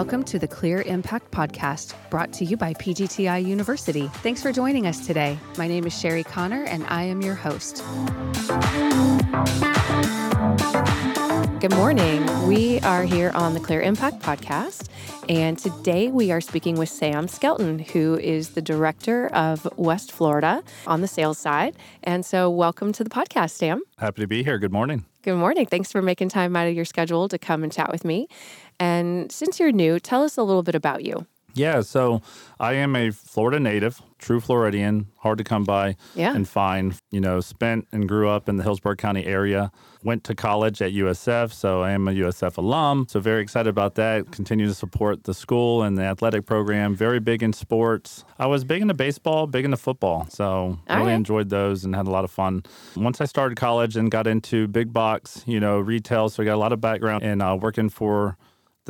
Welcome to the Clear Impact Podcast, brought to you by PGTI University. Thanks for joining us today. My name is Sherry Connor, and I am your host. Good morning. We are here on the Clear Impact Podcast, and today we are speaking with Sam Skelton, who is the director of West Florida on the sales side. And so, welcome to the podcast, Sam. Happy to be here. Good morning. Good morning. Thanks for making time out of your schedule to come and chat with me. And since you're new, tell us a little bit about you. Yeah, so I am a Florida native, true Floridian, hard to come by Yeah. and find. You know, spent and grew up in the Hillsborough County area. Went to college at USF, so I am a USF alum. So very excited about that. Continue to support the school and the athletic program. Very big in sports. I was big into baseball, big into football. So All really right. enjoyed those and had a lot of fun. Once I started college and got into big box, you know, retail, so I got a lot of background in uh, working for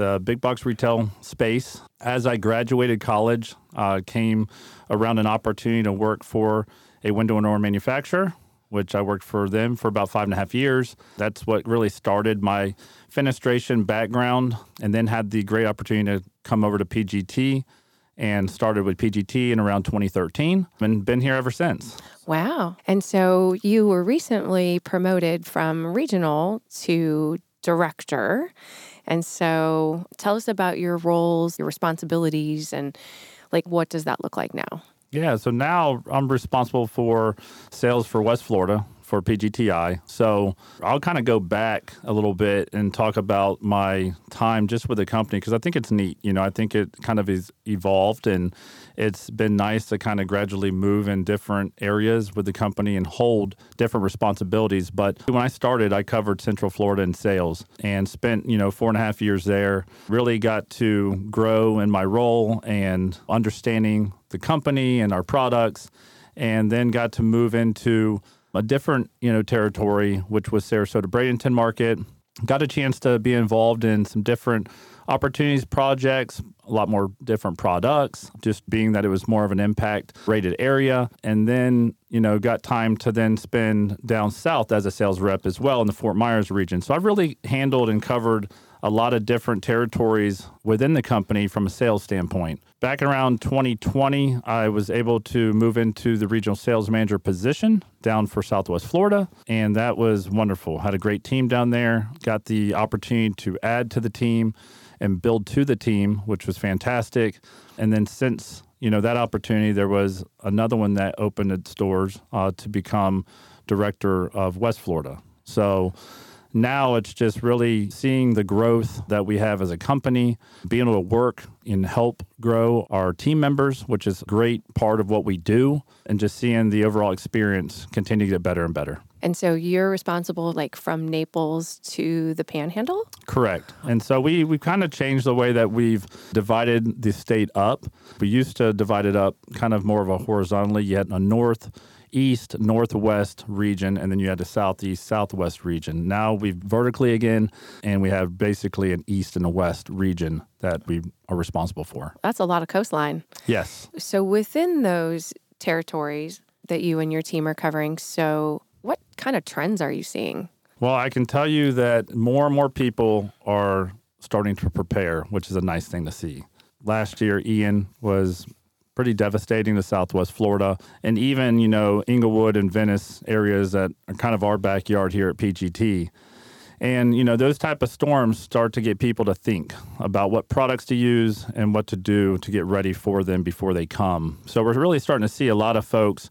the big box retail space. As I graduated college, uh, came around an opportunity to work for a window and door manufacturer, which I worked for them for about five and a half years. That's what really started my fenestration background, and then had the great opportunity to come over to PGT and started with PGT in around 2013 and been here ever since. Wow. And so you were recently promoted from regional to director. And so tell us about your roles, your responsibilities, and like what does that look like now? Yeah, so now I'm responsible for sales for West Florida for PGTI. So I'll kind of go back a little bit and talk about my time just with the company because I think it's neat. You know, I think it kind of is evolved and it's been nice to kind of gradually move in different areas with the company and hold different responsibilities. But when I started, I covered Central Florida in sales and spent, you know, four and a half years there. Really got to grow in my role and understanding the company and our products, and then got to move into a different, you know, territory, which was Sarasota Bradenton market. Got a chance to be involved in some different opportunities, projects, a lot more different products, just being that it was more of an impact rated area. And then, you know, got time to then spend down south as a sales rep as well in the Fort Myers region. So I've really handled and covered a lot of different territories within the company from a sales standpoint. Back around 2020, I was able to move into the regional sales manager position down for Southwest Florida, and that was wonderful. Had a great team down there, got the opportunity to add to the team and build to the team, which was fantastic. And then since you know that opportunity, there was another one that opened its doors uh, to become director of West Florida. So now it's just really seeing the growth that we have as a company, being able to work and help grow our team members, which is a great part of what we do, and just seeing the overall experience continue to get better and better. And so you're responsible like from Naples to the Panhandle? Correct. And so we we kind of changed the way that we've divided the state up. We used to divide it up kind of more of a horizontally. You had a north, east, northwest region, and then you had a southeast, southwest region. Now we've vertically again, and we have basically an east and a west region that we are responsible for. That's a lot of coastline. Yes. So within those territories that you and your team are covering, so what kind of trends are you seeing? Well, I can tell you that more and more people are starting to prepare, which is a nice thing to see. Last year, Ian was pretty devastating to Southwest Florida, and even you know Englewood and Venice areas that are kind of our backyard here at PGT. And you know those type of storms start to get people to think about what products to use and what to do to get ready for them before they come. So we're really starting to see a lot of folks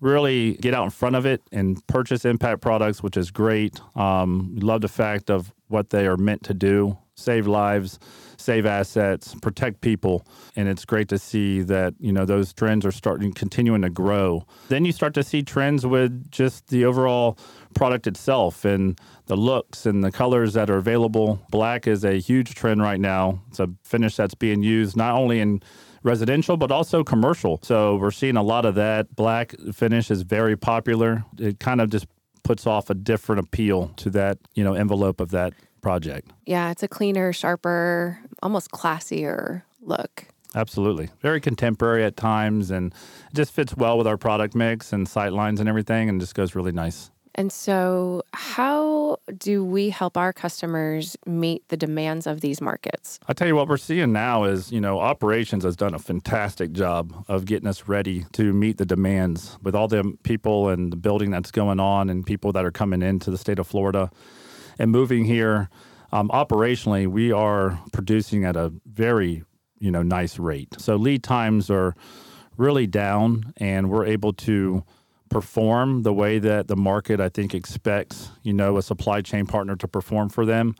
really get out in front of it and purchase impact products, which is great. Um, love the fact of what they are meant to do save lives, save assets, protect people. And it's great to see that, you know, those trends are starting continuing to grow. Then you start to see trends with just the overall product itself and the looks and the colors that are available. Black is a huge trend right now. It's a finish that's being used not only in residential but also commercial. So we're seeing a lot of that. Black finish is very popular. It kind of just puts off a different appeal to that, you know, envelope of that project. Yeah, it's a cleaner, sharper, almost classier look. Absolutely. Very contemporary at times and it just fits well with our product mix and sight lines and everything and just goes really nice. And so, how how do we help our customers meet the demands of these markets? I tell you what we're seeing now is, you know, operations has done a fantastic job of getting us ready to meet the demands with all the people and the building that's going on and people that are coming into the state of Florida and moving here. Um, operationally, we are producing at a very, you know, nice rate. So lead times are really down, and we're able to perform the way that the market I think expects, you know, a supply chain partner to perform for them.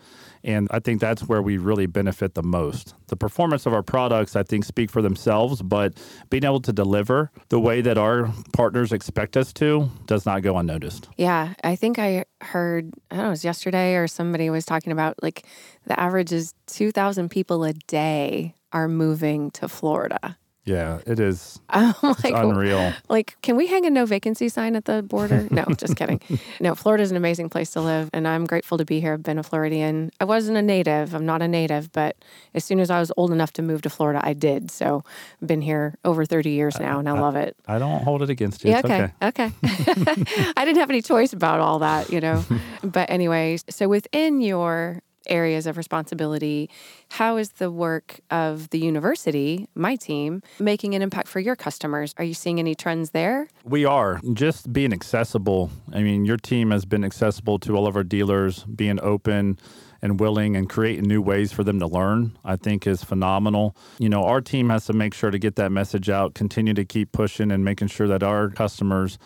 And I think that's where we really benefit the most. The performance of our products, I think, speak for themselves, but being able to deliver the way that our partners expect us to does not go unnoticed. Yeah, I think I heard, I don't know, it was yesterday or somebody was talking about like the average is 2,000 people a day are moving to Florida. Yeah, it is. I'm like, unreal. Like, can we hang a no vacancy sign at the border? No, just kidding. No, Florida is an amazing place to live, and I'm grateful to be here. I've been a Floridian. I wasn't a native. I'm not a native, but as soon as I was old enough to move to Florida, I did. So I've been here over 30 years now, and I, I love it. I don't hold it against you. Yeah, okay. Okay. okay. I didn't have any choice about all that, you know. but anyway, so within your areas of responsibility. How is the work of the university, my team, making an impact for your customers? Are you seeing any trends there? We are. Just being accessible. I mean, your team has been accessible to all of our dealers, being open and willing and creating new ways for them to learn, I think is phenomenal. You know, our team has to make sure to get that message out, continue to keep pushing and making sure that our customers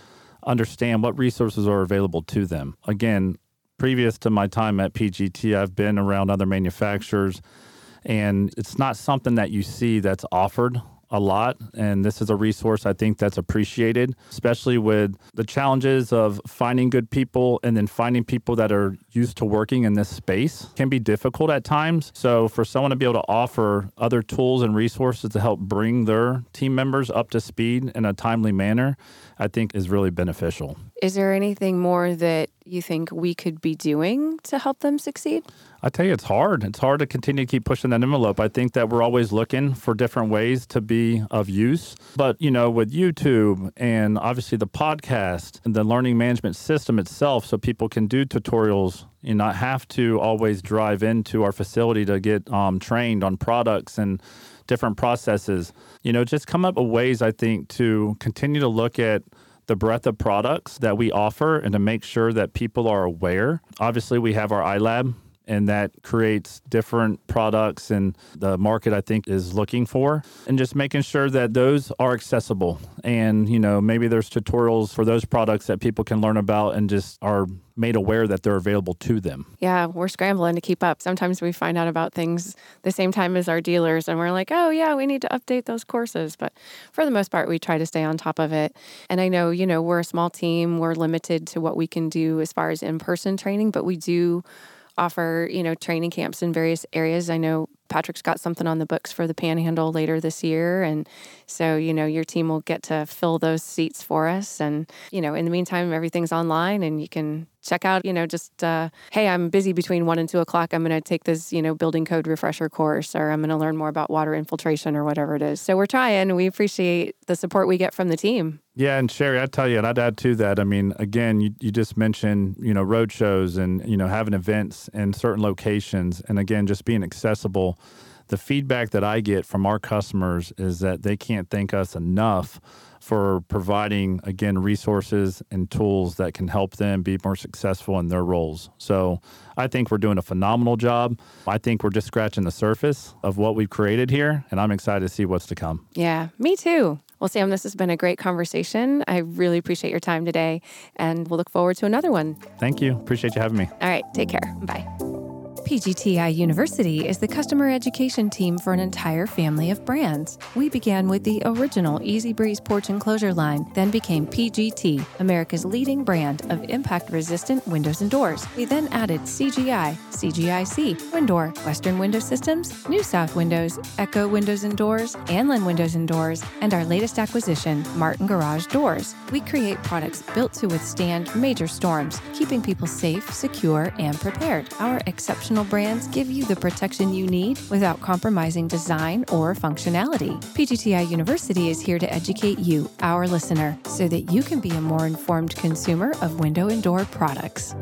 understand what resources are available to them. Again, previous to my time at PGT, I've been around other manufacturers, and it's not something that you see that's offered a lot. And this is a resource I think that's appreciated, especially with the challenges of finding good people and then finding people that are used to working in this space can be difficult at times. So, for someone to be able to offer other tools and resources to help bring their team members up to speed in a timely manner, I think is really beneficial. Is there anything more that you think we could be doing to help them succeed? I tell you, it's hard. It's hard to continue to keep pushing that envelope. I think that we're always looking for different ways to be of use. But, you know, with YouTube and obviously the podcast and the learning management system itself, so people can do tutorials and not have to always drive into our facility to get um, trained on products and different processes. You know, just come up with ways, I think, to continue to look at the breadth of products that we offer and to make sure that people are aware. Obviously, we have our iLab and that creates different products and the market I think is looking for and just making sure that those are accessible and you know maybe there's tutorials for those products that people can learn about and just are made aware that they're available to them. Yeah, we're scrambling to keep up. Sometimes we find out about things the same time as our dealers and we're like, "Oh yeah, we need to update those courses." But for the most part, we try to stay on top of it. And I know, you know, we're a small team, we're limited to what we can do as far as in-person training, but we do offer, you know, training camps in various areas. I know Patrick's got something on the books for the Panhandle later this year. And so, you know, your team will get to fill those seats for us. And, you know, in the meantime, everything's online and you can check out, you know, just, uh, hey, I'm busy between one and two o'clock. I'm going to take this, you know, building code refresher course, or I'm going to learn more about water infiltration or whatever it is. So we're trying. We appreciate the support we get from the team. Yeah, and Sherry, I tell you, and I'd add to that. I mean, again, you, you just mentioned, you know, road shows and, you know, having events in certain locations. And again, just being accessible the feedback that I get from our customers is that they can't thank us enough for providing, again, resources and tools that can help them be more successful in their roles. So I think we're doing a phenomenal job. I think we're just scratching the surface of what we've created here, and I'm excited to see what's to come. Yeah, me too. Well, Sam, um, this has been a great conversation. I really appreciate your time today, and we'll look forward to another one. Thank you. Appreciate you having me. All right, take care. Bye. PGTI University is the customer education team for an entire family of brands. We began with the original EZ Breeze porch enclosure line, then became PGT, America's leading brand of impact resistant windows and doors. We then added CGI, CGIC, WinDoor, Western Window Systems, New South Windows, Echo Windows and Doors, Anlin Windows and Doors, and our latest acquisition, Martin Garage Doors. We create products built to withstand major storms, keeping people safe, secure, and prepared. Our exceptional brands give you the protection you need without compromising design or functionality. PGTI University is here to educate you, our listener, so that you can be a more informed consumer of window and door products.